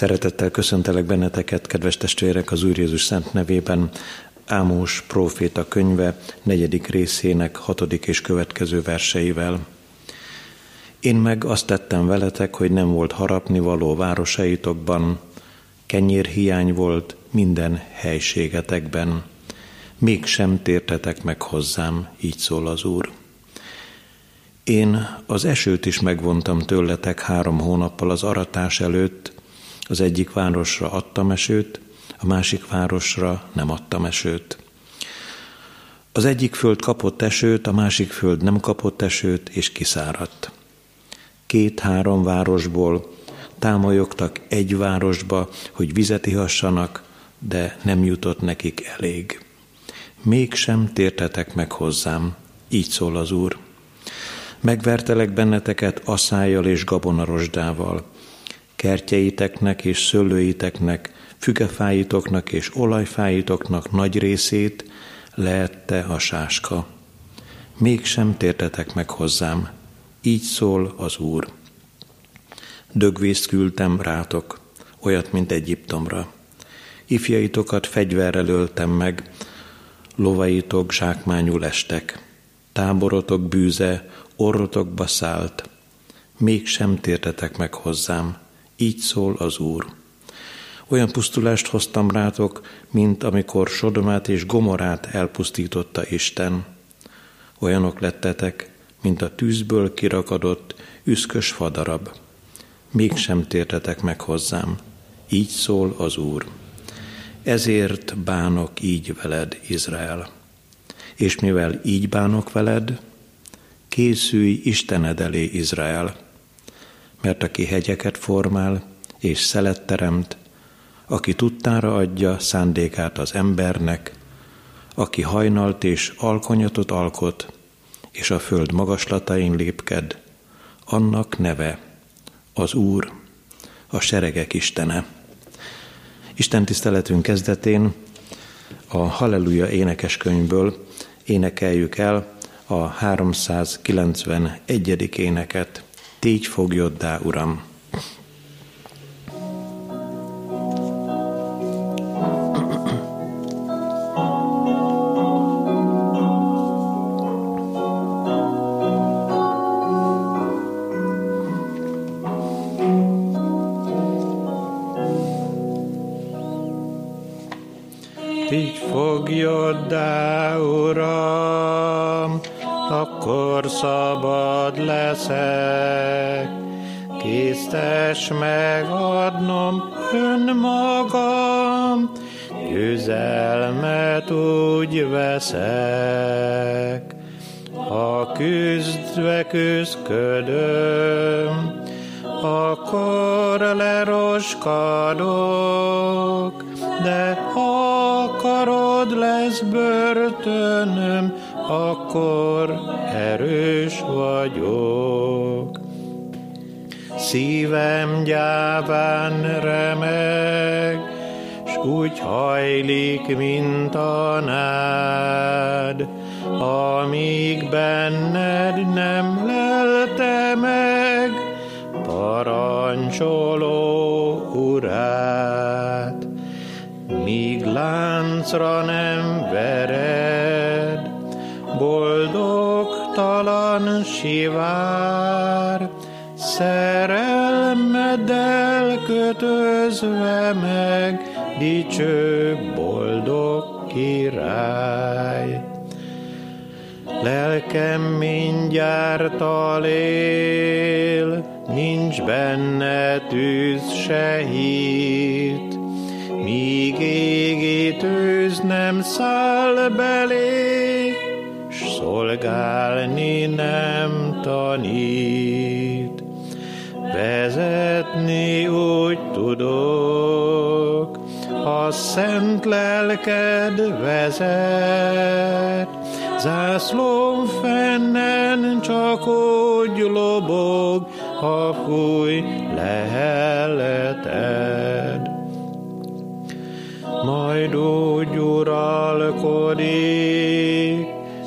Szeretettel köszöntelek benneteket, kedves testvérek, az Úr Jézus Szent nevében. Ámós próféta könyve negyedik részének hatodik és következő verseivel. Én meg azt tettem veletek, hogy nem volt harapni való városaitokban, kenyérhiány volt minden helységetekben. Mégsem tértetek meg hozzám, így szól az Úr. Én az esőt is megvontam tőletek három hónappal az aratás előtt, az egyik városra adtam esőt, a másik városra nem adtam esőt. Az egyik föld kapott esőt, a másik föld nem kapott esőt, és kiszáradt. Két-három városból támolyogtak egy városba, hogy vizet ihassanak, de nem jutott nekik elég. Mégsem tértetek meg hozzám, így szól az Úr. Megvertelek benneteket asszájjal és gabonarosdával, kertjeiteknek és szőlőiteknek, fügefáitoknak és olajfáitoknak nagy részét leette a sáska. Mégsem tértetek meg hozzám, így szól az Úr. Dögvészt küldtem rátok, olyat, mint Egyiptomra. Ifjaitokat fegyverrel öltem meg, lovaitok zsákmányul estek, táborotok bűze orrotokba szállt, mégsem tértetek meg hozzám, így szól az Úr. Olyan pusztulást hoztam rátok, mint amikor Sodomát és Gomorát elpusztította Isten. Olyanok lettetek, mint a tűzből kirakadott, üszkös fadarab. Mégsem tértetek meg hozzám. Így szól az Úr. Ezért bánok így veled, Izrael. És mivel így bánok veled, készülj Istened elé, Izrael mert aki hegyeket formál és szelet teremt, aki tudtára adja szándékát az embernek, aki hajnalt és alkonyatot alkot, és a föld magaslatain lépked, annak neve az Úr, a seregek Istene. Isten tiszteletünk kezdetén a Halleluja énekeskönyvből énekeljük el a 391. éneket. Tégy fogjoddá, Uram! Leroskadok, de akarod lesz börtönöm, akkor erős vagyok. Szívem gyáván remeg, s úgy hajlik, mint a nád, amíg benned nem lelte meg, parancsoló láncra nem vered, boldogtalan sivár, szerelmeddel kötözve meg, dicső boldog király. Lelkem mindjárt alél, nincs benne tűz se hit, míg égítőz nem száll belé, s szolgálni nem tanít. Vezetni úgy tudok, ha szent lelked vezet, zászlóm fennen csak úgy lobog, ha fúj leheleted majd úgy uralkodik,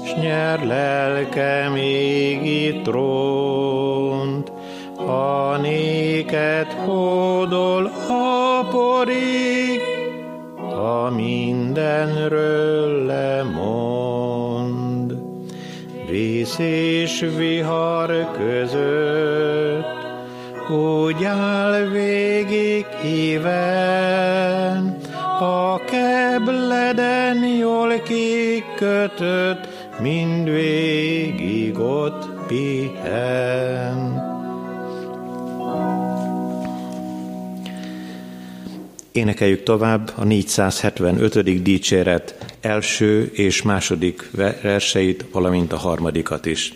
s nyer lelkem égi trónt, ha néked hódol a szoporig, a mindenről lemond. Víz és vihar között, úgy áll végig híven, a kebleden jól kikötött, mindvégig ott pihen. Énekeljük tovább a 475. dicséret első és második verseit, valamint a harmadikat is.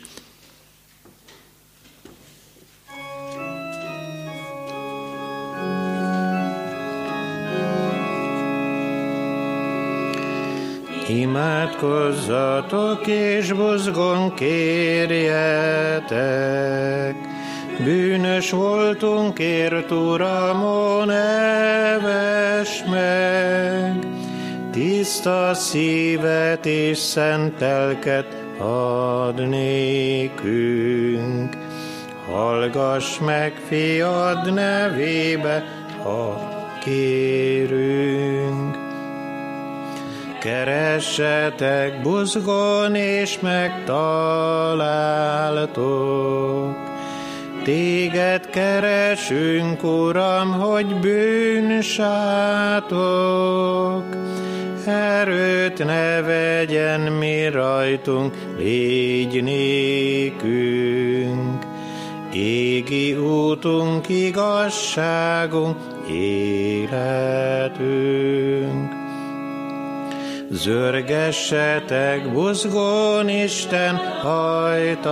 Imádkozzatok és buzgon kérjetek, Bűnös voltunk, ért Uramon, neves meg, Tiszta szívet és szent lelket ad nékünk. Hallgass meg, fiad nevébe, ha kérünk. Keressetek buzgon, és megtaláltok. Téged keresünk, Uram, hogy bűnsátok. Erőt ne vegyen mi rajtunk, légy nékünk. Égi útunk, igazságunk, életünk. Zörgessetek buzgón Isten hajtaján.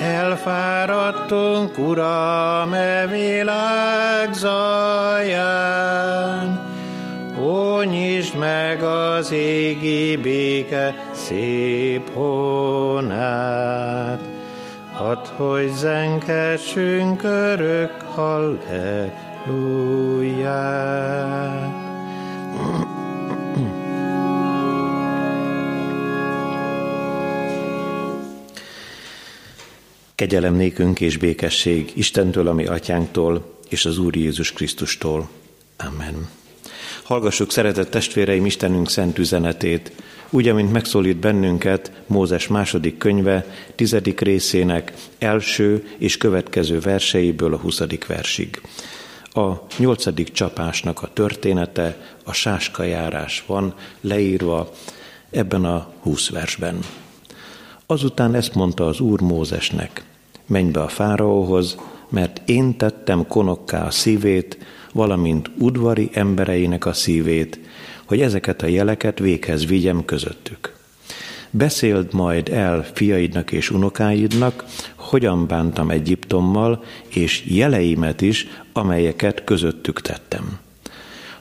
Elfáradtunk, Uram, e világ zaján. Ó, nyisd meg az égi béke szép honát, Hadd, hogy zenkessünk örök halleluját. Kegyelem nékünk és békesség Istentől, ami atyánktól, és az Úr Jézus Krisztustól. Amen. Hallgassuk, szeretett testvéreim, Istenünk szent üzenetét, úgy, amint megszólít bennünket Mózes második könyve, tizedik részének első és következő verseiből a huszadik versig. A nyolcadik csapásnak a története, a sáskajárás van leírva ebben a húsz versben. Azután ezt mondta az Úr Mózesnek, menj be a fáraóhoz, mert én tettem konokká a szívét, valamint udvari embereinek a szívét, hogy ezeket a jeleket véghez vigyem közöttük. Beszéld majd el fiaidnak és unokáidnak, hogyan bántam Egyiptommal, és jeleimet is, amelyeket közöttük tettem.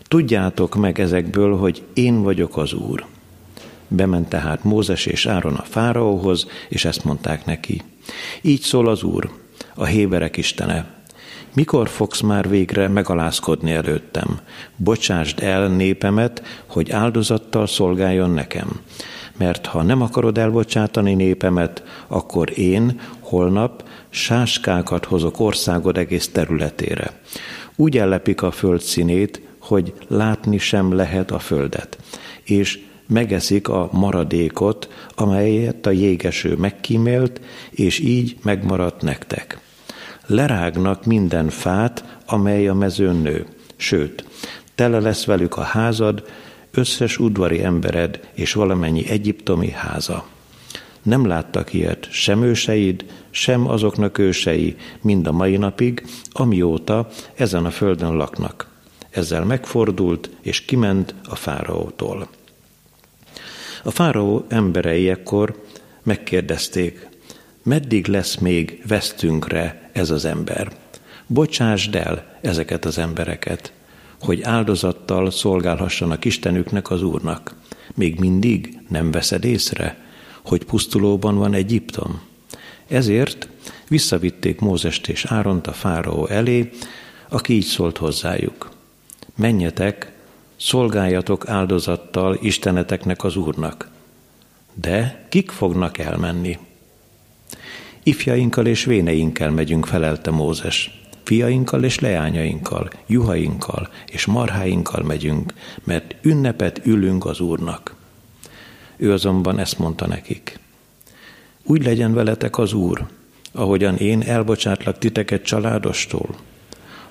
Tudjátok meg ezekből, hogy én vagyok az Úr. Bement tehát Mózes és Áron a fáraóhoz, és ezt mondták neki. Így szól az Úr, a héberek istene. Mikor fogsz már végre megalázkodni előttem? Bocsásd el népemet, hogy áldozattal szolgáljon nekem. Mert ha nem akarod elbocsátani népemet, akkor én holnap sáskákat hozok országod egész területére. Úgy ellepik a föld színét, hogy látni sem lehet a földet, és megeszik a maradékot, amelyet a jégeső megkímélt, és így megmaradt nektek. Lerágnak minden fát, amely a mezőn nő, sőt, tele lesz velük a házad, összes udvari embered és valamennyi egyiptomi háza. Nem láttak ilyet sem őseid, sem azoknak ősei, mind a mai napig, amióta ezen a földön laknak. Ezzel megfordult, és kiment a fáraótól. A fáraó emberei ekkor megkérdezték, meddig lesz még vesztünkre ez az ember? Bocsásd el ezeket az embereket, hogy áldozattal szolgálhassanak Istenüknek az Úrnak. Még mindig nem veszed észre, hogy pusztulóban van Egyiptom? Ezért visszavitték Mózest és Áront a fáraó elé, aki így szólt hozzájuk. Menjetek, szolgáljatok áldozattal Isteneteknek az Úrnak. De kik fognak elmenni? Ifjainkkal és véneinkkel megyünk, felelte Mózes. fiainkkal és leányainkkal, juhainkkal és marháinkkal megyünk, mert ünnepet ülünk az Úrnak. Ő azonban ezt mondta nekik. Úgy legyen veletek az Úr, ahogyan én elbocsátlak titeket családostól.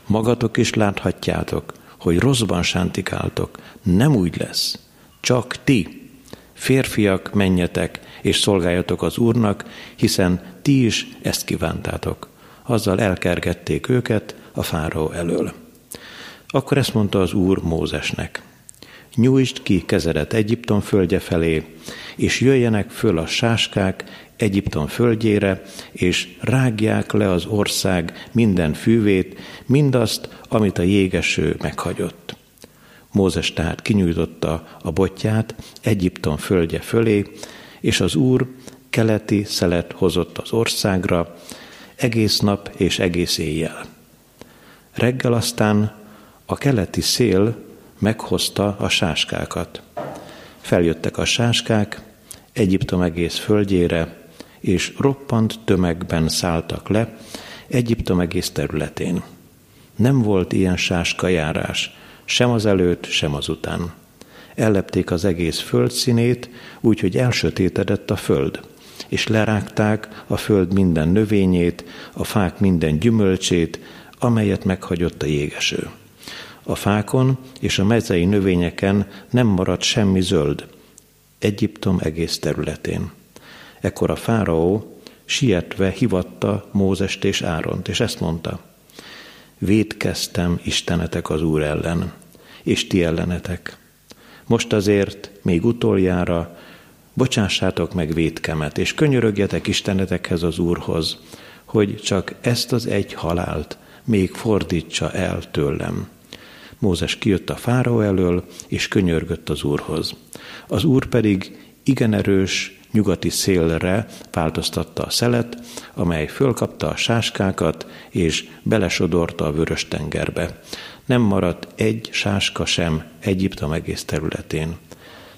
Magatok is láthatjátok, hogy rosszban sántikáltok. Nem úgy lesz. Csak ti, férfiak, menjetek és szolgáljatok az Úrnak, hiszen ti is ezt kívántátok. Azzal elkergették őket a fáraó elől. Akkor ezt mondta az Úr Mózesnek. Nyújtsd ki kezedet Egyiptom földje felé, és jöjjenek föl a sáskák Egyiptom földjére, és rágják le az ország minden fűvét, mindazt, amit a jégeső meghagyott. Mózes tehát kinyújtotta a botját Egyiptom földje fölé, és az Úr keleti szelet hozott az országra, egész nap és egész éjjel. Reggel aztán a keleti szél meghozta a sáskákat. Feljöttek a sáskák Egyiptom egész földjére, és roppant tömegben szálltak le Egyiptom egész területén. Nem volt ilyen sáskajárás, sem az előtt, sem az után. Ellepték az egész föld színét, úgyhogy elsötétedett a föld, és lerágták a föld minden növényét, a fák minden gyümölcsét, amelyet meghagyott a jégeső. A fákon és a mezei növényeken nem maradt semmi zöld, Egyiptom egész területén. Ekkor a fáraó sietve hivatta Mózest és Áront, és ezt mondta, védkeztem Istenetek az Úr ellen, és ti ellenetek. Most azért még utoljára bocsássátok meg védkemet, és könyörögjetek Istenetekhez az Úrhoz, hogy csak ezt az egy halált még fordítsa el tőlem. Mózes kijött a fáraó elől, és könyörgött az Úrhoz. Az Úr pedig igen erős nyugati szélre változtatta a szelet, amely fölkapta a sáskákat, és belesodorta a vörös tengerbe. Nem maradt egy sáska sem Egyiptom egész területén.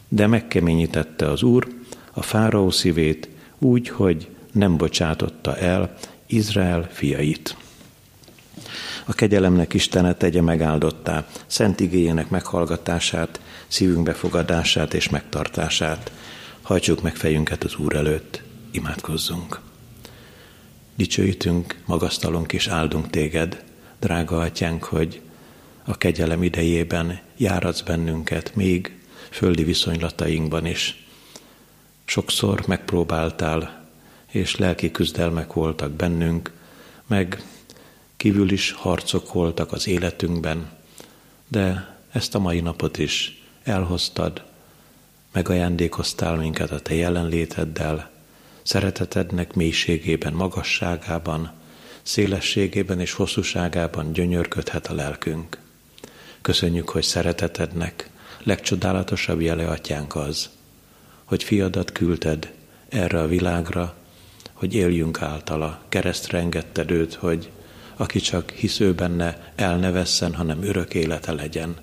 De megkeményítette az Úr a fáraó szívét úgy, hogy nem bocsátotta el Izrael fiait. A kegyelemnek Istene tegye megáldottá, szent igényének meghallgatását, szívünk befogadását és megtartását. Hajtsuk meg fejünket az Úr előtt, imádkozzunk. Dicsőítünk, magasztalunk és áldunk téged, drága atyánk, hogy a kegyelem idejében járatsz bennünket, még földi viszonylatainkban is. Sokszor megpróbáltál, és lelki küzdelmek voltak bennünk, meg kívül is harcok voltak az életünkben, de ezt a mai napot is elhoztad, megajándékoztál minket a Te jelenléteddel, szeretetednek mélységében, magasságában, szélességében és hosszúságában gyönyörködhet a lelkünk. Köszönjük, hogy szeretetednek legcsodálatosabb jele atyánk az, hogy fiadat küldted erre a világra, hogy éljünk általa, keresztre engedted őt, hogy aki csak hisző benne, el ne vesszen, hanem örök élete legyen.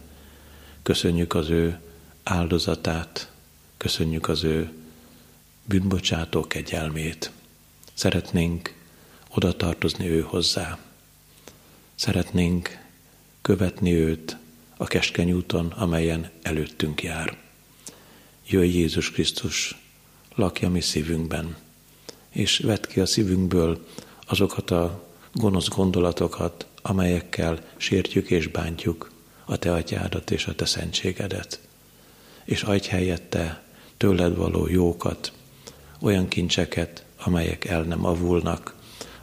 Köszönjük az ő áldozatát, köszönjük az ő bűnbocsátó kegyelmét. Szeretnénk oda tartozni ő hozzá. Szeretnénk követni őt a keskeny úton, amelyen előttünk jár. Jöjj Jézus Krisztus, lakja mi szívünkben, és vedd ki a szívünkből azokat a gonosz gondolatokat, amelyekkel sértjük és bántjuk a te atyádat és a te szentségedet. És adj helyette tőled való jókat, olyan kincseket, amelyek el nem avulnak,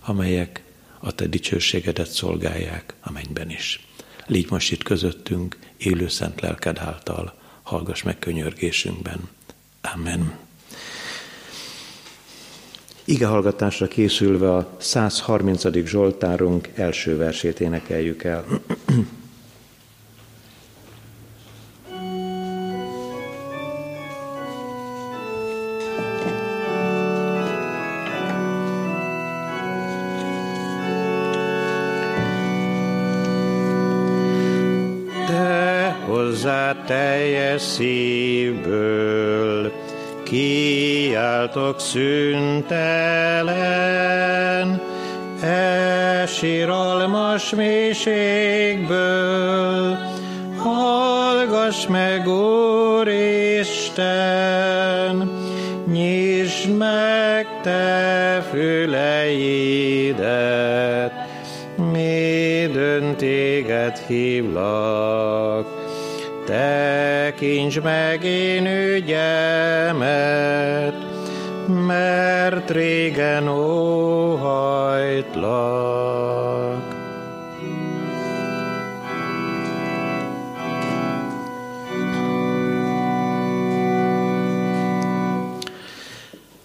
amelyek a te dicsőségedet szolgálják a mennyben is. Légy most itt közöttünk, élő szent lelked által, hallgass meg könyörgésünkben. Amen. Igehallgatásra készülve a 130. Zsoltárunk első versét énekeljük el. teljes szívből. Kiáltok szüntelen, e síralmas mélységből, hallgass meg, Úr Isten, nyisd meg te füleidet, mi döntéged hívlak, tekints meg én ügyemet, mert régen óhajtlak.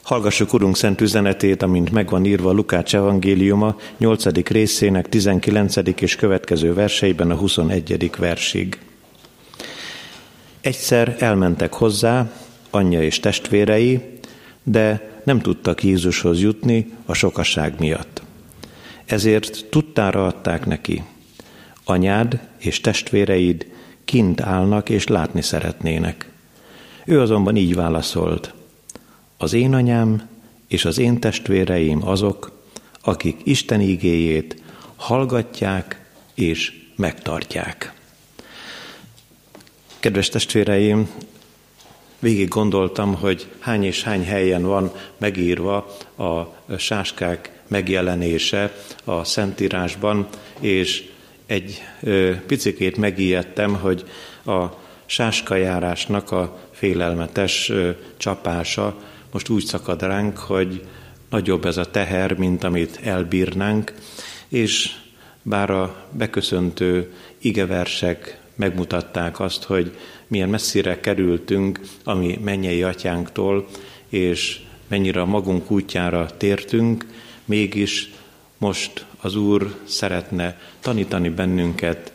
Hallgassuk Urunk szent üzenetét, amint megvan írva Lukács evangéliuma 8. részének 19. és következő verseiben a 21. versig. Egyszer elmentek hozzá, anyja és testvérei, de nem tudtak Jézushoz jutni a sokaság miatt. Ezért tudtára adták neki. Anyád és testvéreid kint állnak és látni szeretnének. Ő azonban így válaszolt. Az én anyám és az én testvéreim azok, akik Isten igéjét hallgatják és megtartják. Kedves testvéreim, végig gondoltam, hogy hány és hány helyen van megírva a sáskák megjelenése a Szentírásban, és egy picikét megijedtem, hogy a sáskajárásnak a félelmetes csapása most úgy szakad ránk, hogy nagyobb ez a teher, mint amit elbírnánk, és bár a beköszöntő igeversek megmutatták azt, hogy milyen messzire kerültünk a mi mennyei atyánktól, és mennyire a magunk útjára tértünk, mégis most az Úr szeretne tanítani bennünket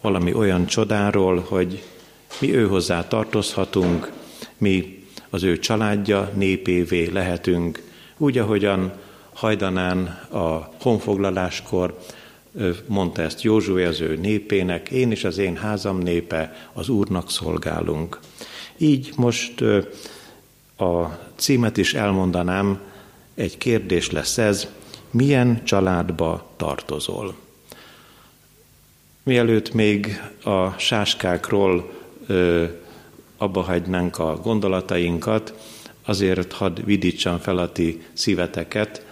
valami olyan csodáról, hogy mi ő hozzá tartozhatunk, mi az ő családja, népévé lehetünk, úgy, ahogyan hajdanán a honfoglaláskor mondta ezt Józsué az ő népének, én és az én házam népe az Úrnak szolgálunk. Így most a címet is elmondanám, egy kérdés lesz ez, milyen családba tartozol? Mielőtt még a sáskákról ö, abba hagynánk a gondolatainkat, azért hadd vidítsam fel a ti szíveteket,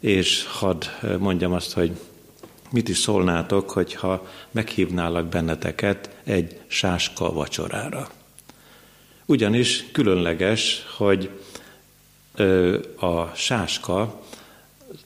és hadd mondjam azt, hogy mit is szólnátok, hogyha meghívnálak benneteket egy sáska vacsorára. Ugyanis különleges, hogy a sáska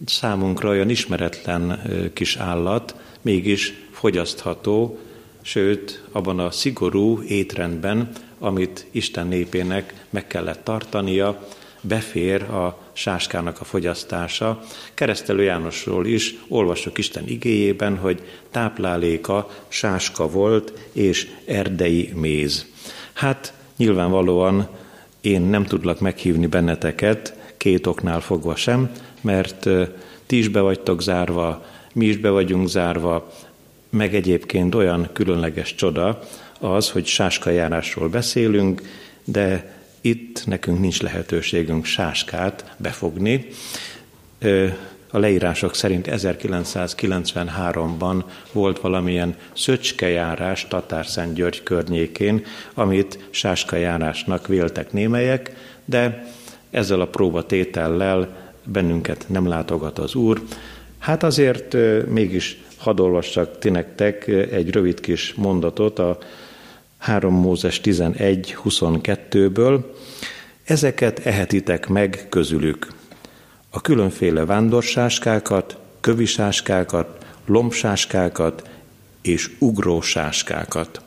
számunkra olyan ismeretlen kis állat, mégis fogyasztható, sőt, abban a szigorú étrendben, amit Isten népének meg kellett tartania, befér a sáskának a fogyasztása. Keresztelő Jánosról is olvasok Isten igéjében, hogy tápláléka sáska volt és erdei méz. Hát nyilvánvalóan én nem tudlak meghívni benneteket, két oknál fogva sem, mert ti is be vagytok zárva, mi is be vagyunk zárva, meg egyébként olyan különleges csoda az, hogy sáskajárásról beszélünk, de itt nekünk nincs lehetőségünk sáskát befogni. A leírások szerint 1993-ban volt valamilyen szöcskejárás Tatárszent György környékén, amit sáskajárásnak véltek némelyek, de ezzel a próbatétellel bennünket nem látogat az Úr. Hát azért mégis hadd olvassak ti nektek egy rövid kis mondatot a 3 Mózes 11.22-ből. Ezeket ehetitek meg közülük. A különféle vándorsáskákat, kövisáskákat, lombsáskákat és ugrósáskákat.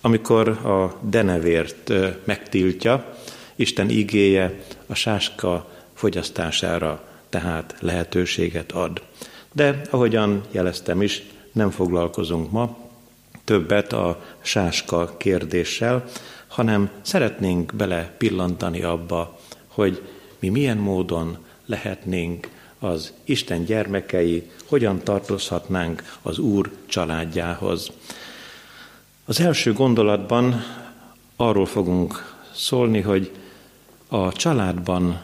Amikor a denevért megtiltja, Isten ígéje a sáska fogyasztására tehát lehetőséget ad. De ahogyan jeleztem is, nem foglalkozunk ma többet a sáska kérdéssel, hanem szeretnénk bele pillantani abba, hogy mi milyen módon lehetnénk az Isten gyermekei, hogyan tartozhatnánk az Úr családjához. Az első gondolatban arról fogunk szólni, hogy a családban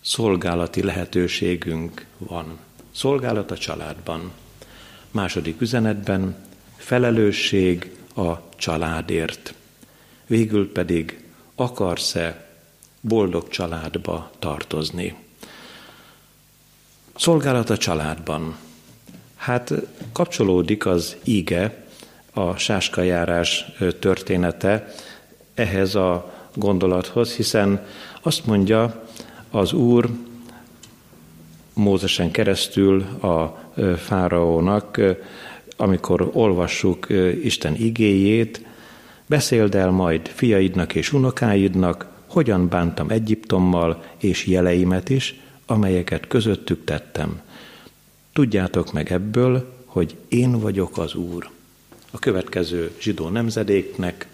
szolgálati lehetőségünk van. Szolgálat a családban. Második üzenetben felelősség a családért. Végül pedig akarsz-e boldog családba tartozni? Szolgálat a családban. Hát kapcsolódik az íge, a sáskajárás története ehhez a gondolathoz, hiszen azt mondja az Úr Mózesen keresztül a fáraónak, amikor olvassuk Isten igéjét, beszéld el majd fiaidnak és unokáidnak, hogyan bántam Egyiptommal és jeleimet is, amelyeket közöttük tettem. Tudjátok meg ebből, hogy én vagyok az Úr. A következő zsidó nemzedéknek,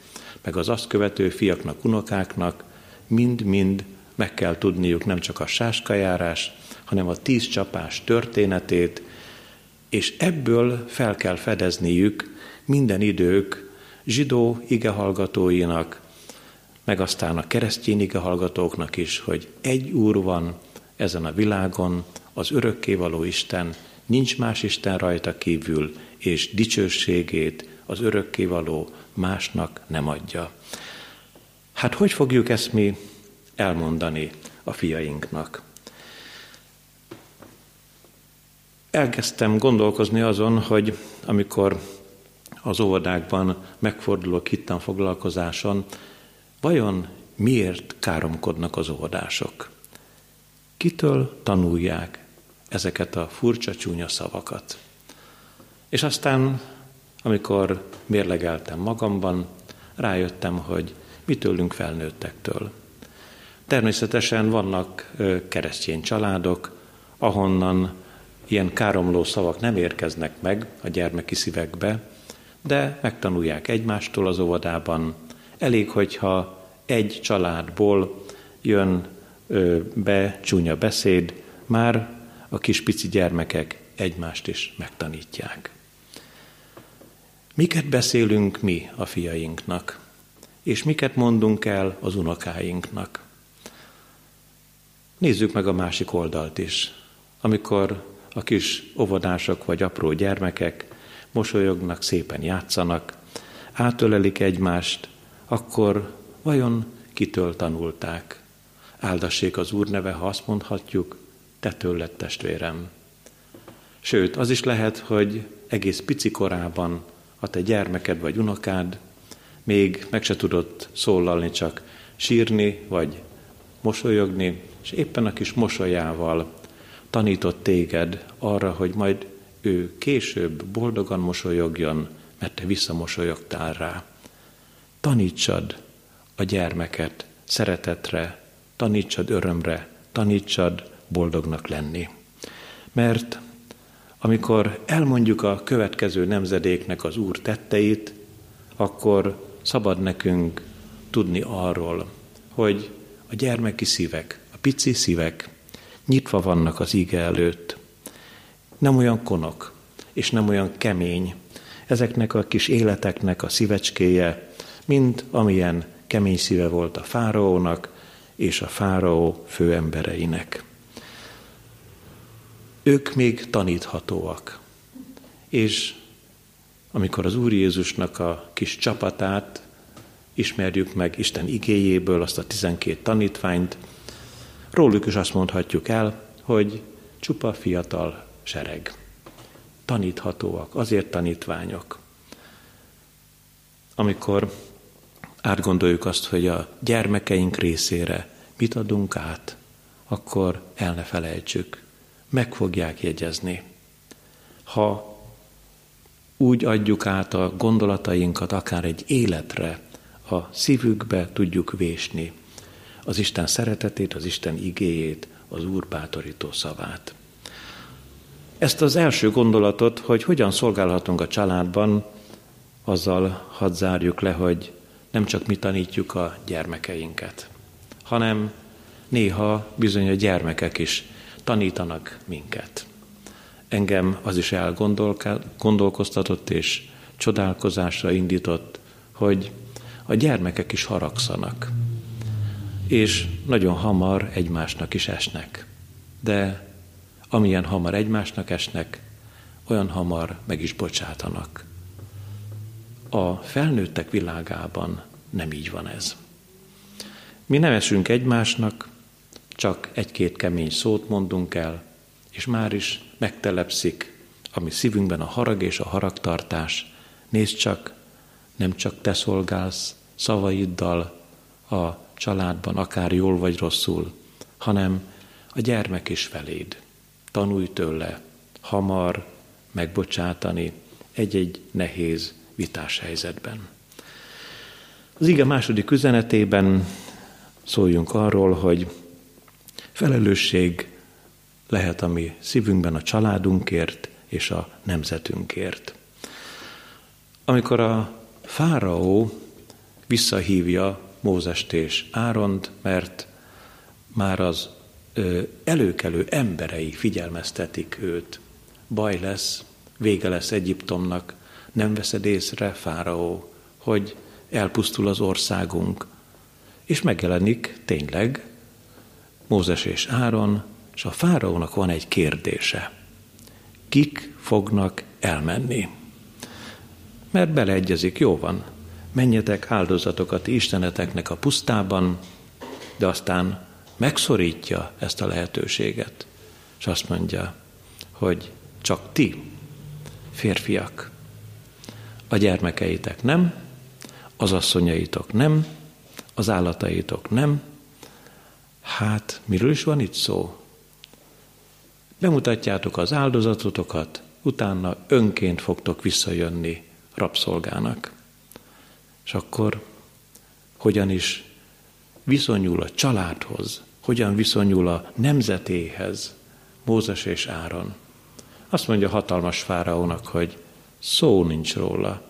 meg az azt követő fiaknak, unokáknak mind-mind meg kell tudniuk nem csak a sáskajárás, hanem a tíz csapás történetét, és ebből fel kell fedezniük minden idők zsidó igehallgatóinak, meg aztán a keresztény igehallgatóknak is, hogy egy Úr van ezen a világon, az örökkévaló Isten, nincs más Isten rajta kívül, és dicsőségét az örökkévaló másnak nem adja. Hát hogy fogjuk ezt mi elmondani a fiainknak? Elkezdtem gondolkozni azon, hogy amikor az óvodákban megfordulok hittan foglalkozáson, vajon miért káromkodnak az óvodások? Kitől tanulják ezeket a furcsa csúnya szavakat? És aztán, amikor mérlegeltem magamban, rájöttem, hogy mi tőlünk felnőttektől. Természetesen vannak keresztény családok, ahonnan ilyen káromló szavak nem érkeznek meg a gyermeki szívekbe, de megtanulják egymástól az óvodában. Elég, hogyha egy családból jön be csúnya beszéd, már a kis pici gyermekek egymást is megtanítják. Miket beszélünk mi a fiainknak, és miket mondunk el az unokáinknak? Nézzük meg a másik oldalt is. Amikor a kis óvodások vagy apró gyermekek mosolyognak, szépen játszanak, átölelik egymást, akkor vajon kitől tanulták? Áldassék az Úr neve, ha azt mondhatjuk, te tőled testvérem. Sőt, az is lehet, hogy egész pici korában a te gyermeked vagy unokád még meg se tudott szólalni, csak sírni vagy mosolyogni, és éppen a kis mosolyával tanított téged arra, hogy majd ő később boldogan mosolyogjon, mert te visszamosolyogtál rá. Tanítsad a gyermeket szeretetre, tanítsad örömre, tanítsad boldognak lenni. Mert amikor elmondjuk a következő nemzedéknek az Úr tetteit, akkor szabad nekünk tudni arról, hogy a gyermeki szívek, a pici szívek nyitva vannak az ige előtt. Nem olyan konok, és nem olyan kemény. Ezeknek a kis életeknek a szívecskéje, mint amilyen kemény szíve volt a fáraónak és a fáraó főembereinek. Ők még taníthatóak. És amikor az Úr Jézusnak a kis csapatát ismerjük meg Isten igéjéből, azt a tizenkét tanítványt, Róluk is azt mondhatjuk el, hogy csupa fiatal sereg. Taníthatóak, azért tanítványok. Amikor átgondoljuk azt, hogy a gyermekeink részére mit adunk át, akkor el ne felejtsük, meg fogják jegyezni. Ha úgy adjuk át a gondolatainkat akár egy életre, a szívükbe tudjuk vésni, az Isten szeretetét, az Isten igéjét, az Úr bátorító szavát. Ezt az első gondolatot, hogy hogyan szolgálhatunk a családban, azzal hadd zárjuk le, hogy nem csak mi tanítjuk a gyermekeinket, hanem néha bizony a gyermekek is tanítanak minket. Engem az is elgondolkoztatott és csodálkozásra indított, hogy a gyermekek is haragszanak és nagyon hamar egymásnak is esnek. De amilyen hamar egymásnak esnek, olyan hamar meg is bocsátanak. A felnőttek világában nem így van ez. Mi nem esünk egymásnak, csak egy-két kemény szót mondunk el, és már is megtelepszik, ami szívünkben a harag és a haragtartás. Nézd csak, nem csak te szolgálsz szavaiddal a családban, akár jól vagy rosszul, hanem a gyermek is feléd. Tanulj tőle hamar megbocsátani egy-egy nehéz vitás helyzetben. Az ige második üzenetében szóljunk arról, hogy felelősség lehet a mi szívünkben a családunkért és a nemzetünkért. Amikor a fáraó visszahívja Mózest és Áront, mert már az előkelő emberei figyelmeztetik őt. Baj lesz, vége lesz Egyiptomnak, nem veszed észre, fáraó, hogy elpusztul az országunk. És megjelenik tényleg Mózes és Áron, és a fáraónak van egy kérdése. Kik fognak elmenni? Mert beleegyezik, jó van, menjetek áldozatokat isteneteknek a pusztában, de aztán megszorítja ezt a lehetőséget, és azt mondja, hogy csak ti, férfiak, a gyermekeitek nem, az asszonyaitok nem, az állataitok nem. Hát, miről is van itt szó? Bemutatjátok az áldozatotokat, utána önként fogtok visszajönni rabszolgának. És akkor hogyan is viszonyul a családhoz, hogyan viszonyul a nemzetéhez Mózes és Áron. Azt mondja hatalmas fáraónak, hogy szó nincs róla.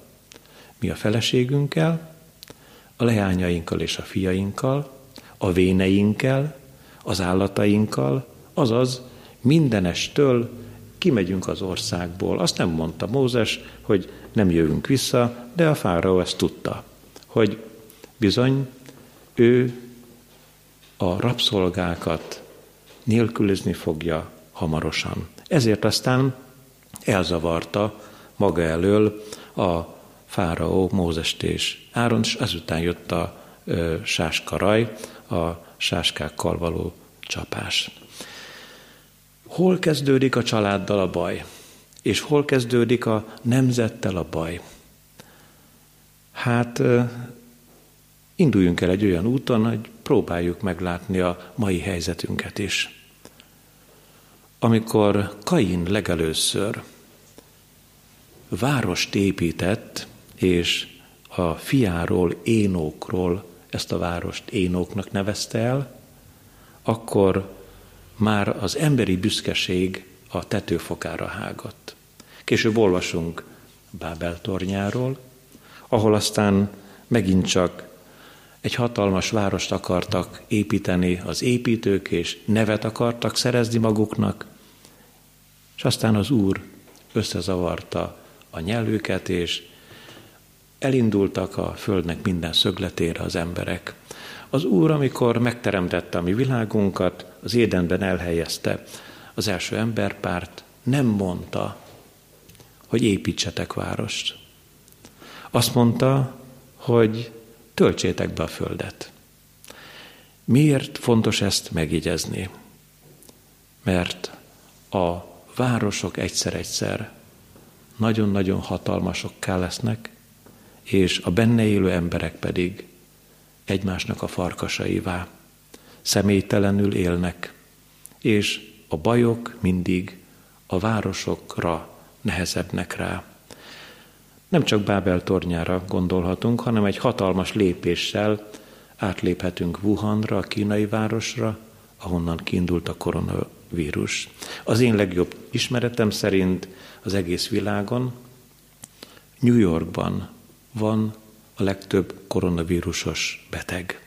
Mi a feleségünkkel, a leányainkkal és a fiainkkal, a véneinkkel, az állatainkkal, azaz mindenestől kimegyünk az országból. Azt nem mondta Mózes, hogy nem jövünk vissza, de a fáraó ezt tudta, hogy bizony ő a rabszolgákat nélkülözni fogja hamarosan. Ezért aztán elzavarta maga elől a fáraó Mózest és Áron, és ezután jött a ö, sáskaraj, a sáskákkal való csapás. Hol kezdődik a családdal a baj? És hol kezdődik a nemzettel a baj? Hát induljunk el egy olyan úton, hogy próbáljuk meglátni a mai helyzetünket is. Amikor Kain legelőször várost épített, és a fiáról, Énókról ezt a várost Énóknak nevezte el, akkor már az emberi büszkeség a tetőfokára hágott. Később olvasunk Bábel tornyáról, ahol aztán megint csak egy hatalmas várost akartak építeni az építők, és nevet akartak szerezni maguknak, és aztán az Úr összezavarta a nyelvüket, és elindultak a földnek minden szögletére az emberek. Az Úr, amikor megteremtette a mi világunkat, az édenben elhelyezte az első emberpárt, nem mondta, hogy építsetek várost. Azt mondta, hogy töltsétek be a földet. Miért fontos ezt megjegyezni? Mert a városok egyszer-egyszer nagyon-nagyon hatalmasokká lesznek, és a benne élő emberek pedig egymásnak a farkasaivá személytelenül élnek, és a bajok mindig a városokra nehezebbnek rá. Nem csak Bábel tornyára gondolhatunk, hanem egy hatalmas lépéssel átléphetünk Wuhanra, a kínai városra, ahonnan kiindult a koronavírus. Az én legjobb ismeretem szerint az egész világon New Yorkban van a legtöbb koronavírusos beteg.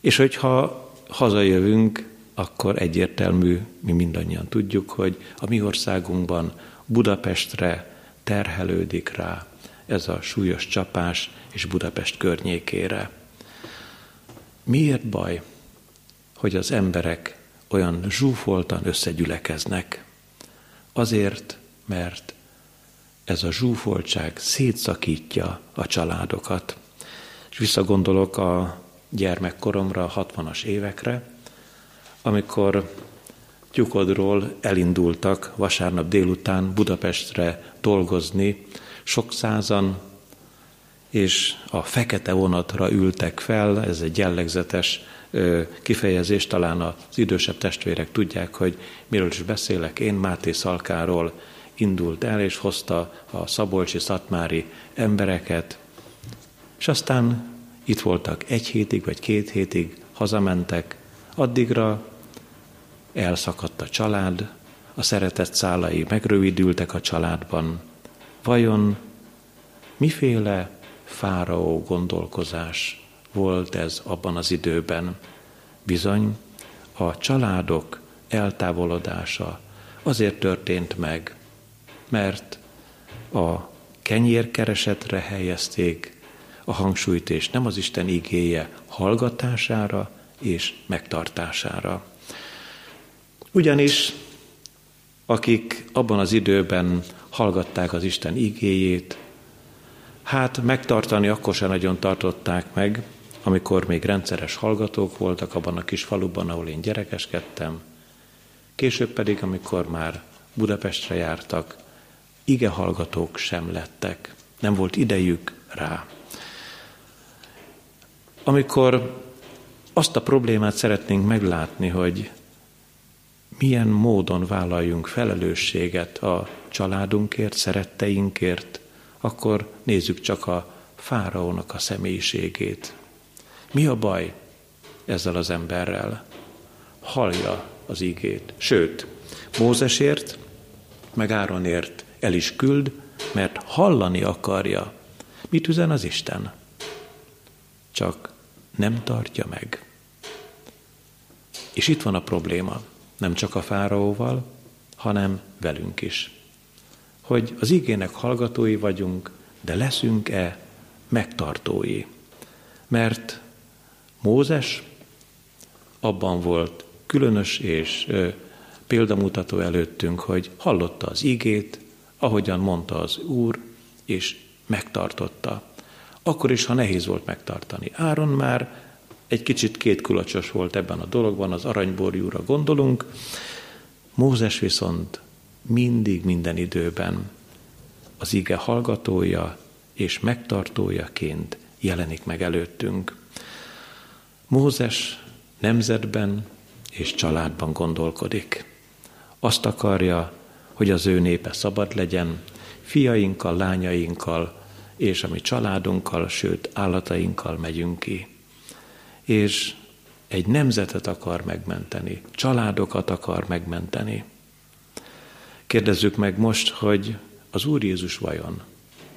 És hogyha hazajövünk, akkor egyértelmű, mi mindannyian tudjuk, hogy a mi országunkban Budapestre terhelődik rá ez a súlyos csapás és Budapest környékére. Miért baj, hogy az emberek olyan zsúfoltan összegyülekeznek. Azért, mert ez a zsúfoltság szétszakítja a családokat. És visszagondolok a gyermekkoromra, a 60-as évekre, amikor Tyukodról elindultak vasárnap délután Budapestre dolgozni, sok százan, és a fekete vonatra ültek fel, ez egy jellegzetes kifejezés, talán az idősebb testvérek tudják, hogy miről is beszélek. Én Máté Szalkáról indult el, és hozta a szabolcsi szatmári embereket, és aztán itt voltak egy hétig vagy két hétig, hazamentek, addigra elszakadt a család, a szeretett szálai megrövidültek a családban. Vajon miféle fáraó gondolkozás volt ez abban az időben? Bizony, a családok eltávolodása azért történt meg, mert a kenyérkeresetre helyezték a hangsúlyt, és nem az Isten igéje hallgatására és megtartására. Ugyanis akik abban az időben hallgatták az Isten igéjét, hát megtartani akkor sem nagyon tartották meg, amikor még rendszeres hallgatók voltak abban a kis faluban, ahol én gyerekeskedtem, később pedig, amikor már Budapestre jártak, ige hallgatók sem lettek, nem volt idejük rá. Amikor azt a problémát szeretnénk meglátni, hogy milyen módon vállaljunk felelősséget a családunkért, szeretteinkért, akkor nézzük csak a fáraónak a személyiségét. Mi a baj ezzel az emberrel? Hallja az ígét. Sőt, Mózesért, meg Áronért el is küld, mert hallani akarja. Mit üzen az Isten? Csak nem tartja meg. És itt van a probléma nem csak a fáraóval, hanem velünk is. Hogy az igének hallgatói vagyunk, de leszünk-e megtartói? Mert Mózes abban volt különös és ö, példamutató előttünk, hogy hallotta az igét, ahogyan mondta az Úr, és megtartotta. Akkor is, ha nehéz volt megtartani. Áron már egy kicsit kétkulacsos volt ebben a dologban, az aranyborjúra gondolunk. Mózes viszont mindig, minden időben az ige hallgatója és megtartójaként jelenik meg előttünk. Mózes nemzetben és családban gondolkodik. Azt akarja, hogy az ő népe szabad legyen, fiainkkal, lányainkkal, és a mi családunkkal, sőt állatainkkal megyünk ki és egy nemzetet akar megmenteni, családokat akar megmenteni. Kérdezzük meg most, hogy az Úr Jézus vajon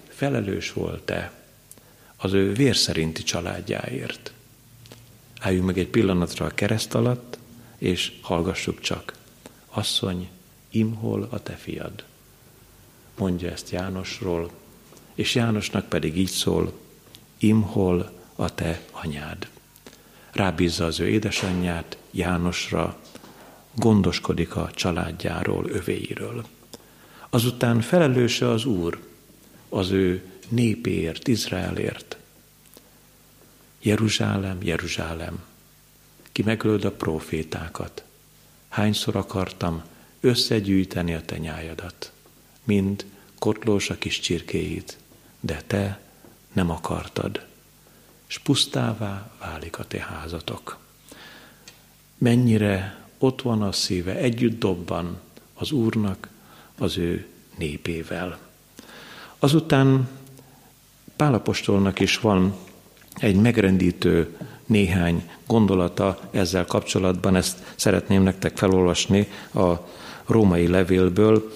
felelős volt-e az ő vér szerinti családjáért? Álljunk meg egy pillanatra a kereszt alatt, és hallgassuk csak. Asszony, imhol a te fiad? Mondja ezt Jánosról, és Jánosnak pedig így szól, imhol a te anyád rábízza az ő édesanyját, Jánosra, gondoskodik a családjáról, övéiről. Azután felelőse az Úr az ő népéért, Izraelért. Jeruzsálem, Jeruzsálem, ki megöld a profétákat. Hányszor akartam összegyűjteni a tenyájadat, mind kotlós a kis csirkéit, de te nem akartad és pusztává válik a te házatok. Mennyire ott van a szíve, együtt dobban az Úrnak, az ő népével. Azután Pálapostolnak is van egy megrendítő néhány gondolata ezzel kapcsolatban, ezt szeretném nektek felolvasni a római levélből.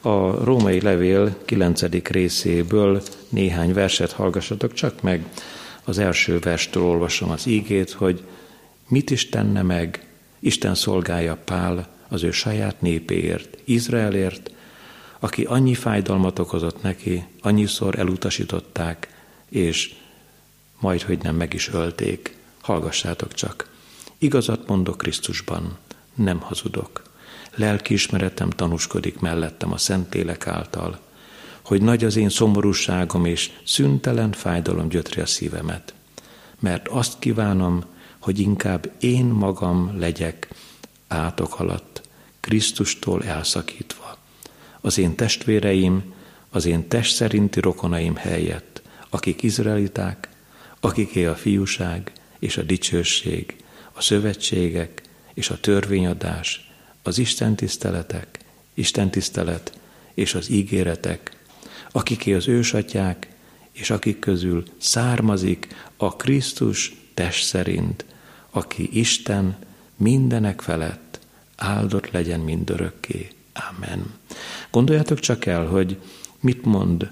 A római levél 9. részéből néhány verset hallgassatok csak meg az első verstől olvasom az ígét, hogy mit is tenne meg Isten szolgája Pál az ő saját népéért, Izraelért, aki annyi fájdalmat okozott neki, annyiszor elutasították, és majd, hogy nem meg is ölték. Hallgassátok csak. Igazat mondok Krisztusban, nem hazudok. Lelkiismeretem tanúskodik mellettem a Szentlélek által, hogy nagy az én szomorúságom és szüntelen fájdalom gyötri a szívemet. Mert azt kívánom, hogy inkább én magam legyek átok alatt, Krisztustól elszakítva. Az én testvéreim, az én test szerinti rokonaim helyett, akik izraeliták, akiké a fiúság és a dicsőség, a szövetségek és a törvényadás, az Isten tiszteletek, Isten tisztelet és az ígéretek, akiké az ősatyák, és akik közül származik a Krisztus test szerint, aki Isten mindenek felett, áldott legyen mindörökké. Amen. Gondoljátok csak el, hogy mit mond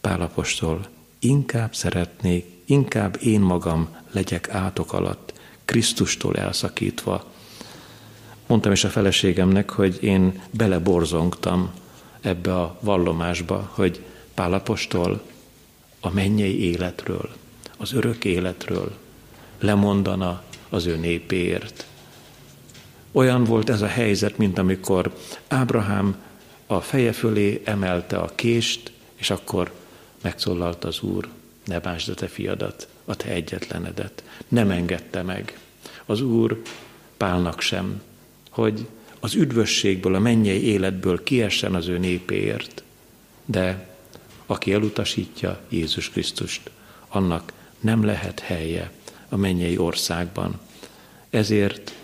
Pálapostól. Inkább szeretnék, inkább én magam legyek átok alatt, Krisztustól elszakítva. Mondtam is a feleségemnek, hogy én beleborzongtam ebbe a vallomásba, hogy Pálapostól a mennyei életről, az örök életről lemondana az ő népéért. Olyan volt ez a helyzet, mint amikor Ábrahám a feje fölé emelte a kést, és akkor megszólalt az Úr, ne bánsd a te fiadat, a te egyetlenedet. Nem engedte meg. Az Úr Pálnak sem, hogy az üdvösségből, a mennyei életből kiessen az ő népéért. De aki elutasítja Jézus Krisztust, annak nem lehet helye a mennyei országban. Ezért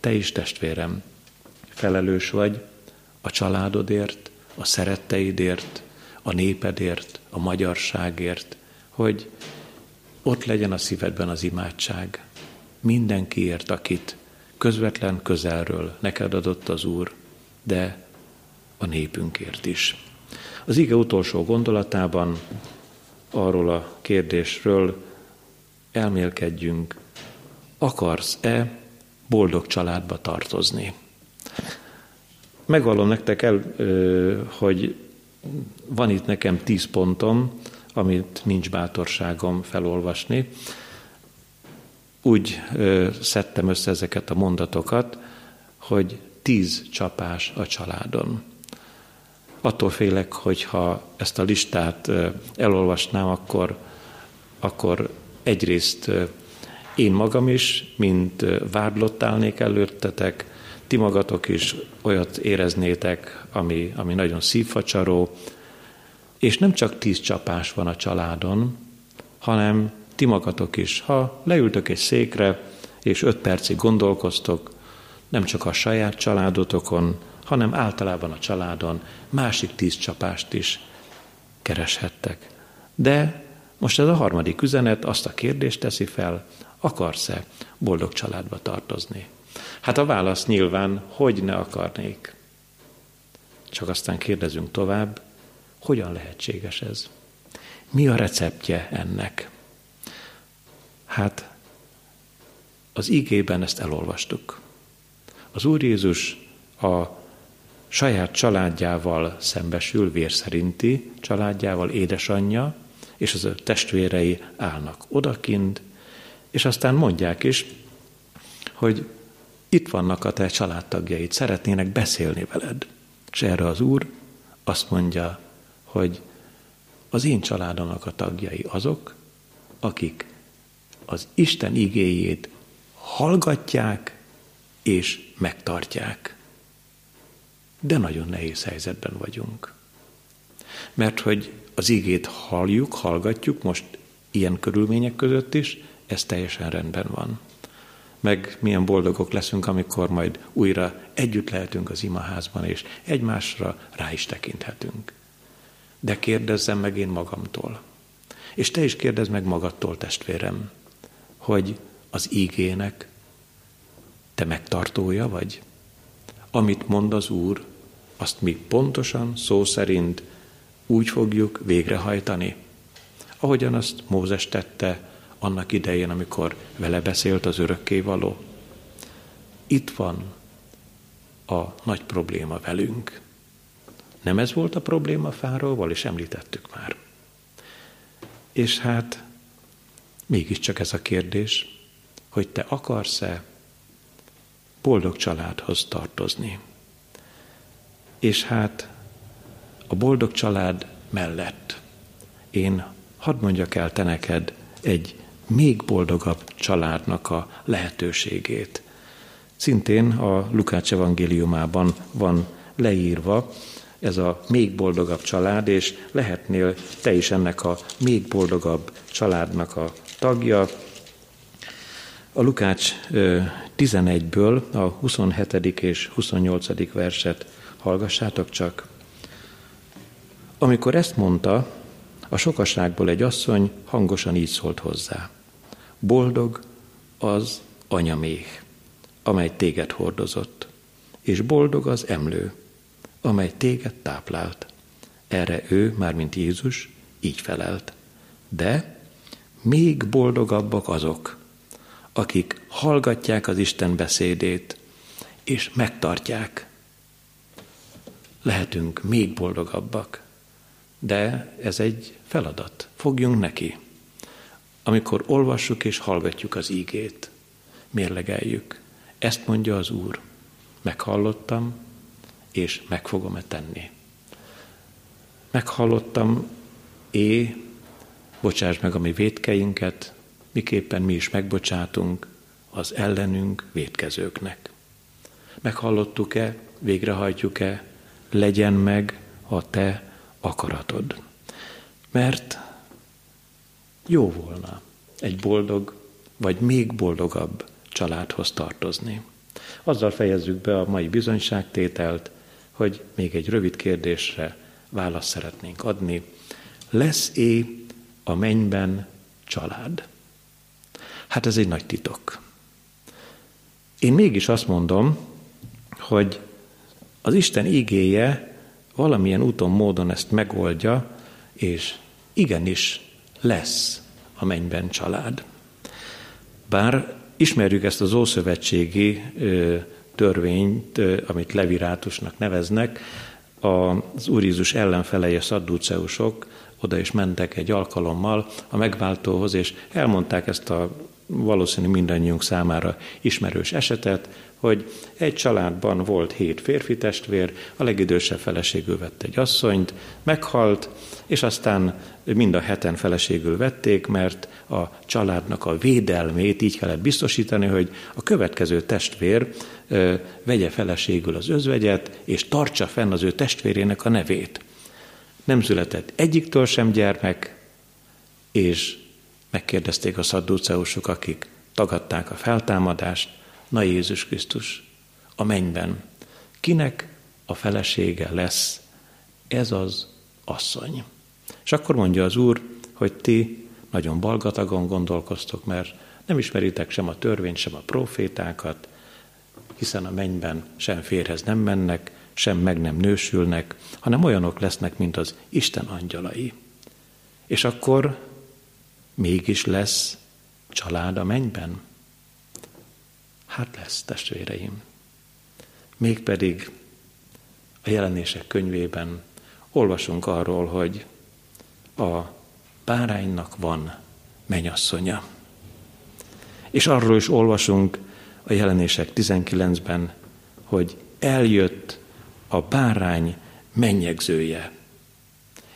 te is, testvérem, felelős vagy a családodért, a szeretteidért, a népedért, a magyarságért, hogy ott legyen a szívedben az imádság. Mindenkiért, akit közvetlen közelről neked adott az Úr, de a népünkért is. Az ige utolsó gondolatában arról a kérdésről elmélkedjünk, akarsz-e boldog családba tartozni? Megvallom nektek el, hogy van itt nekem tíz pontom, amit nincs bátorságom felolvasni. Úgy szedtem össze ezeket a mondatokat, hogy tíz csapás a családon. Attól félek, hogy ha ezt a listát elolvasnám, akkor, akkor egyrészt én magam is, mint vádlott állnék előttetek, ti magatok is olyat éreznétek, ami, ami nagyon szívfacsaró, és nem csak tíz csapás van a családon, hanem ti magatok is. Ha leültök egy székre, és öt percig gondolkoztok, nem csak a saját családotokon, hanem általában a családon másik tíz csapást is kereshettek. De most ez a harmadik üzenet azt a kérdést teszi fel, akarsz-e boldog családba tartozni? Hát a válasz nyilván, hogy ne akarnék. Csak aztán kérdezünk tovább, hogyan lehetséges ez? Mi a receptje ennek? Hát az igében ezt elolvastuk. Az Úr Jézus a saját családjával szembesül, vérszerinti családjával, édesanyja, és az ő testvérei állnak odakint, és aztán mondják is, hogy itt vannak a te családtagjaid, szeretnének beszélni veled. És erre az Úr azt mondja, hogy az én családomnak a tagjai azok, akik az Isten igéjét hallgatják és megtartják. De nagyon nehéz helyzetben vagyunk. Mert hogy az igét halljuk, hallgatjuk, most ilyen körülmények között is, ez teljesen rendben van. Meg milyen boldogok leszünk, amikor majd újra együtt lehetünk az imaházban, és egymásra rá is tekinthetünk. De kérdezzem meg én magamtól. És te is kérdezz meg magadtól, testvérem, hogy az ígének te megtartója vagy? Amit mond az Úr, azt mi pontosan, szó szerint úgy fogjuk végrehajtani, ahogyan azt Mózes tette annak idején, amikor vele beszélt az örökkévaló. Itt van a nagy probléma velünk. Nem ez volt a probléma Fáróval, és említettük már. És hát mégiscsak ez a kérdés, hogy te akarsz-e boldog családhoz tartozni. És hát a boldog család mellett én hadd mondjak el te neked egy még boldogabb családnak a lehetőségét. Szintén a Lukács evangéliumában van leírva ez a még boldogabb család, és lehetnél te is ennek a még boldogabb családnak a tagja. A Lukács 11-ből a 27. és 28. verset hallgassátok csak. Amikor ezt mondta, a sokaságból egy asszony hangosan így szólt hozzá. Boldog az anyaméh, amely téged hordozott, és boldog az emlő, amely téged táplált. Erre ő, mármint Jézus, így felelt. De még boldogabbak azok, akik hallgatják az Isten beszédét, és megtartják. Lehetünk még boldogabbak, de ez egy feladat. Fogjunk neki. Amikor olvassuk és hallgatjuk az ígét, mérlegeljük. Ezt mondja az Úr. Meghallottam, és meg fogom-e tenni. Meghallottam, é, bocsáss meg a mi védkeinket, miképpen mi is megbocsátunk az ellenünk védkezőknek. Meghallottuk-e, végrehajtjuk-e, legyen meg a te akaratod. Mert jó volna egy boldog, vagy még boldogabb családhoz tartozni. Azzal fejezzük be a mai bizonyságtételt, hogy még egy rövid kérdésre választ szeretnénk adni. Lesz-é a mennyben család? Hát ez egy nagy titok. Én mégis azt mondom, hogy az Isten igéje valamilyen úton, módon ezt megoldja, és igenis lesz a mennyben család. Bár ismerjük ezt az ószövetségi törvényt, amit levirátusnak neveznek, az Úr Jézus a szadduceusok oda is mentek egy alkalommal a megváltóhoz, és elmondták ezt a valószínű mindannyiunk számára ismerős esetet, hogy egy családban volt hét férfi testvér, a legidősebb feleségül vett egy asszonyt, meghalt, és aztán mind a heten feleségül vették, mert a családnak a védelmét így kellett biztosítani, hogy a következő testvér ö, vegye feleségül az özvegyet, és tartsa fenn az ő testvérének a nevét. Nem született. Egyiktől sem gyermek, és megkérdezték a szadduceusok, akik tagadták a feltámadást, na Jézus Krisztus, a mennyben, kinek a felesége lesz? Ez az asszony. És akkor mondja az Úr, hogy ti nagyon balgatagon gondolkoztok, mert nem ismeritek sem a törvényt, sem a profétákat, hiszen a mennyben sem férhez nem mennek, sem meg nem nősülnek, hanem olyanok lesznek, mint az Isten angyalai. És akkor mégis lesz család a mennyben? Hát lesz, testvéreim. Mégpedig a jelenések könyvében olvasunk arról, hogy a báránynak van menyasszonya. És arról is olvasunk a jelenések 19-ben, hogy eljött a bárány mennyegzője,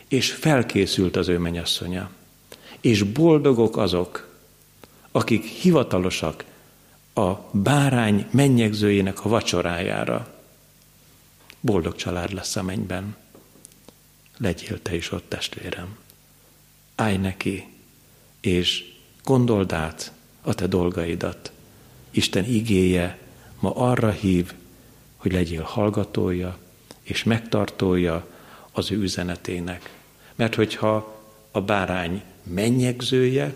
és felkészült az ő menyasszonya. És boldogok azok, akik hivatalosak a bárány mennyegzőjének a vacsorájára. Boldog család lesz a mennyben. Legyél te is ott, testvérem. Állj neki, és gondold át a te dolgaidat. Isten igéje ma arra hív, hogy legyél hallgatója és megtartója az ő üzenetének. Mert hogyha a bárány mennyegzője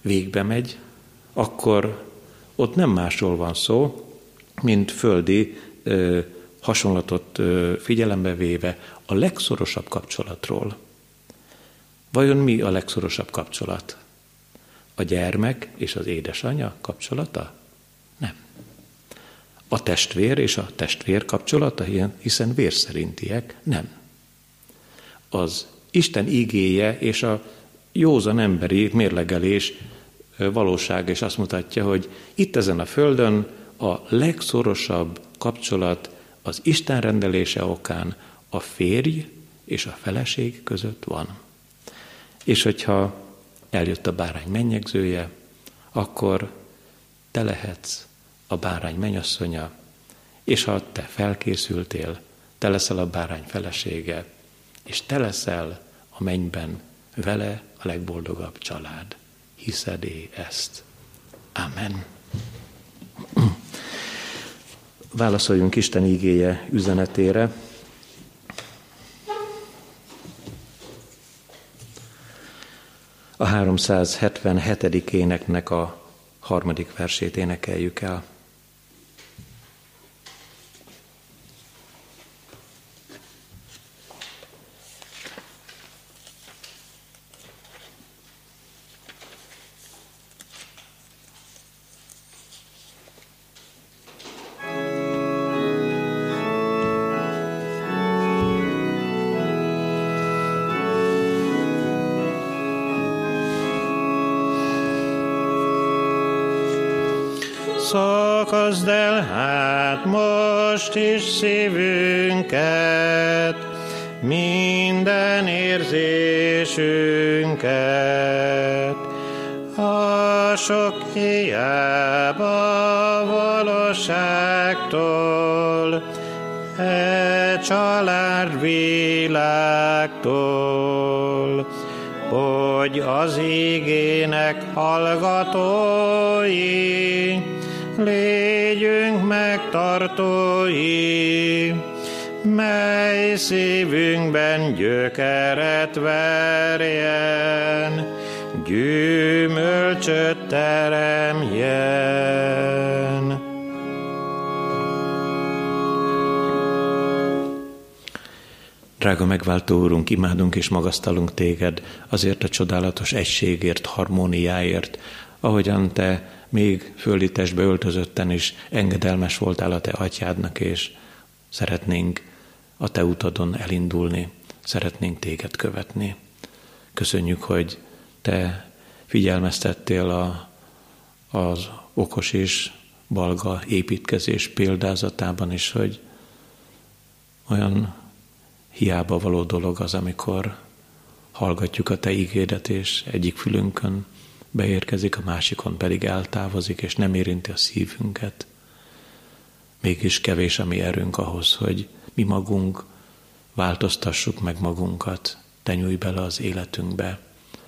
végbe megy, akkor ott nem másról van szó, mint földi ö, hasonlatot ö, figyelembe véve a legszorosabb kapcsolatról. Vajon mi a legszorosabb kapcsolat? A gyermek és az édesanyja kapcsolata? A testvér és a testvér kapcsolata, hiszen vérszerintiek? Nem. Az Isten igéje és a józan emberi mérlegelés valóság, és azt mutatja, hogy itt ezen a földön a legszorosabb kapcsolat az Isten rendelése okán a férj és a feleség között van. És hogyha eljött a bárány mennyegzője, akkor te lehetsz a bárány mennyasszonya, és ha te felkészültél, te leszel a bárány felesége, és te leszel a mennyben vele a legboldogabb család. Hiszed-é ezt? Amen. Válaszoljunk Isten ígéje üzenetére. A 377. éneknek a harmadik versét énekeljük el. Ígének hallgatói, légyünk megtartói, mely szívünkben gyökeret Drága megváltó úrunk, imádunk és magasztalunk téged azért a csodálatos egységért, harmóniáért, ahogyan te még földi testbe öltözötten is engedelmes voltál a te atyádnak, és szeretnénk a te utadon elindulni, szeretnénk téged követni. Köszönjük, hogy te figyelmeztettél a, az okos és balga építkezés példázatában is, hogy olyan hiába való dolog az, amikor hallgatjuk a te ígédet, és egyik fülünkön beérkezik, a másikon pedig eltávozik, és nem érinti a szívünket. Mégis kevés a mi erőnk ahhoz, hogy mi magunk változtassuk meg magunkat, te nyújj bele az életünkbe,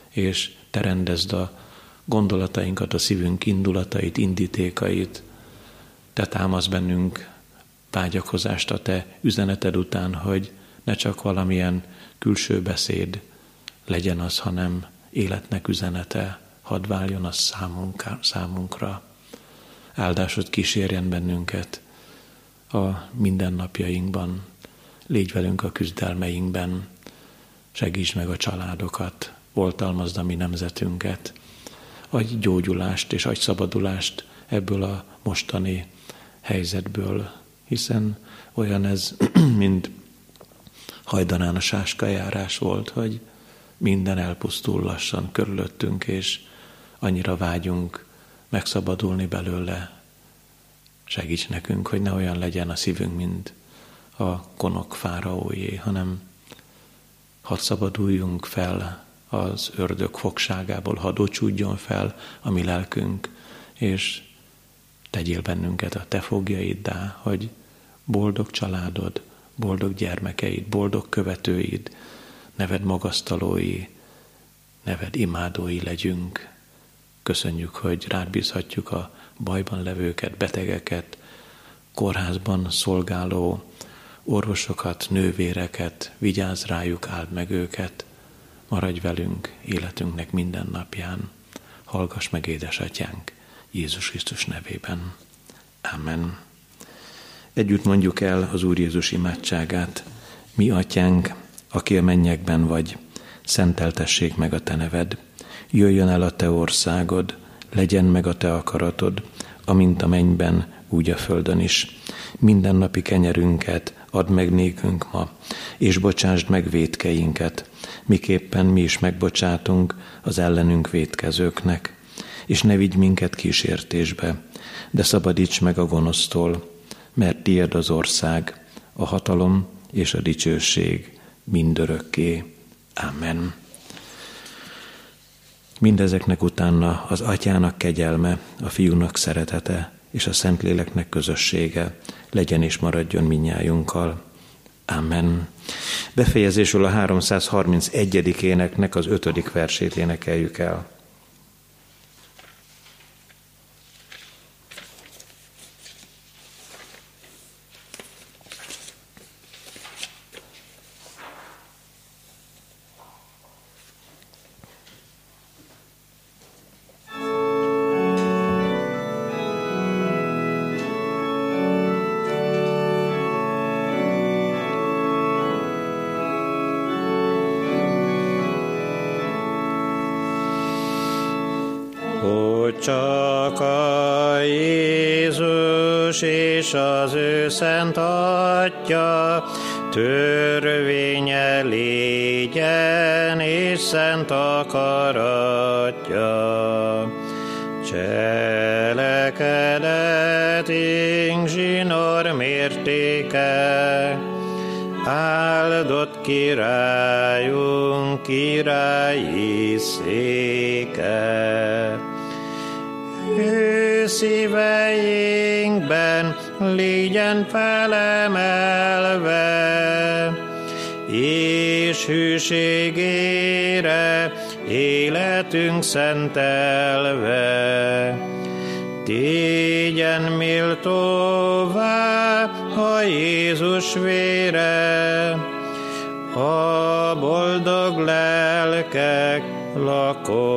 és te rendezd a gondolatainkat, a szívünk indulatait, indítékait, te támasz bennünk vágyakozást a te üzeneted után, hogy ne csak valamilyen külső beszéd legyen az, hanem életnek üzenete, hadd váljon az számunkra, számunkra. Áldásod kísérjen bennünket a mindennapjainkban, légy velünk a küzdelmeinkben, segíts meg a családokat, oltalmazd a mi nemzetünket, adj gyógyulást és adj szabadulást ebből a mostani helyzetből, hiszen olyan ez, mint hajdanán a sáskajárás volt, hogy minden elpusztul lassan körülöttünk, és annyira vágyunk megszabadulni belőle. Segíts nekünk, hogy ne olyan legyen a szívünk, mint a konok fáraójé, hanem hadd szabaduljunk fel az ördög fogságából, hadd ocsúdjon fel a mi lelkünk, és tegyél bennünket a te fogjaiddá, hogy boldog családod, boldog gyermekeid, boldog követőid, neved magasztalói, neved imádói legyünk. Köszönjük, hogy rád bízhatjuk a bajban levőket, betegeket, kórházban szolgáló orvosokat, nővéreket, vigyázz rájuk, áld meg őket, maradj velünk életünknek minden napján. Hallgass meg, édesatyánk, Jézus Krisztus nevében. Amen. Együtt mondjuk el az Úr Jézus imádságát. Mi, atyánk, aki a mennyekben vagy, szenteltessék meg a te neved. Jöjjön el a te országod, legyen meg a te akaratod, amint a mennyben, úgy a földön is. Minden napi kenyerünket add meg nékünk ma, és bocsásd meg védkeinket, miképpen mi is megbocsátunk az ellenünk védkezőknek. És ne vigy minket kísértésbe, de szabadíts meg a gonosztól, mert tied az ország, a hatalom és a dicsőség mindörökké. Amen. Mindezeknek utána az atyának kegyelme, a fiúnak szeretete és a Szentléleknek közössége legyen és maradjon minnyájunkkal. Amen. Befejezésül a 331. éneknek az ötödik versét énekeljük el. to és hűségére életünk szentelve. Tégyen méltóvá a Jézus vére, a boldog lelkek lakóhelyé.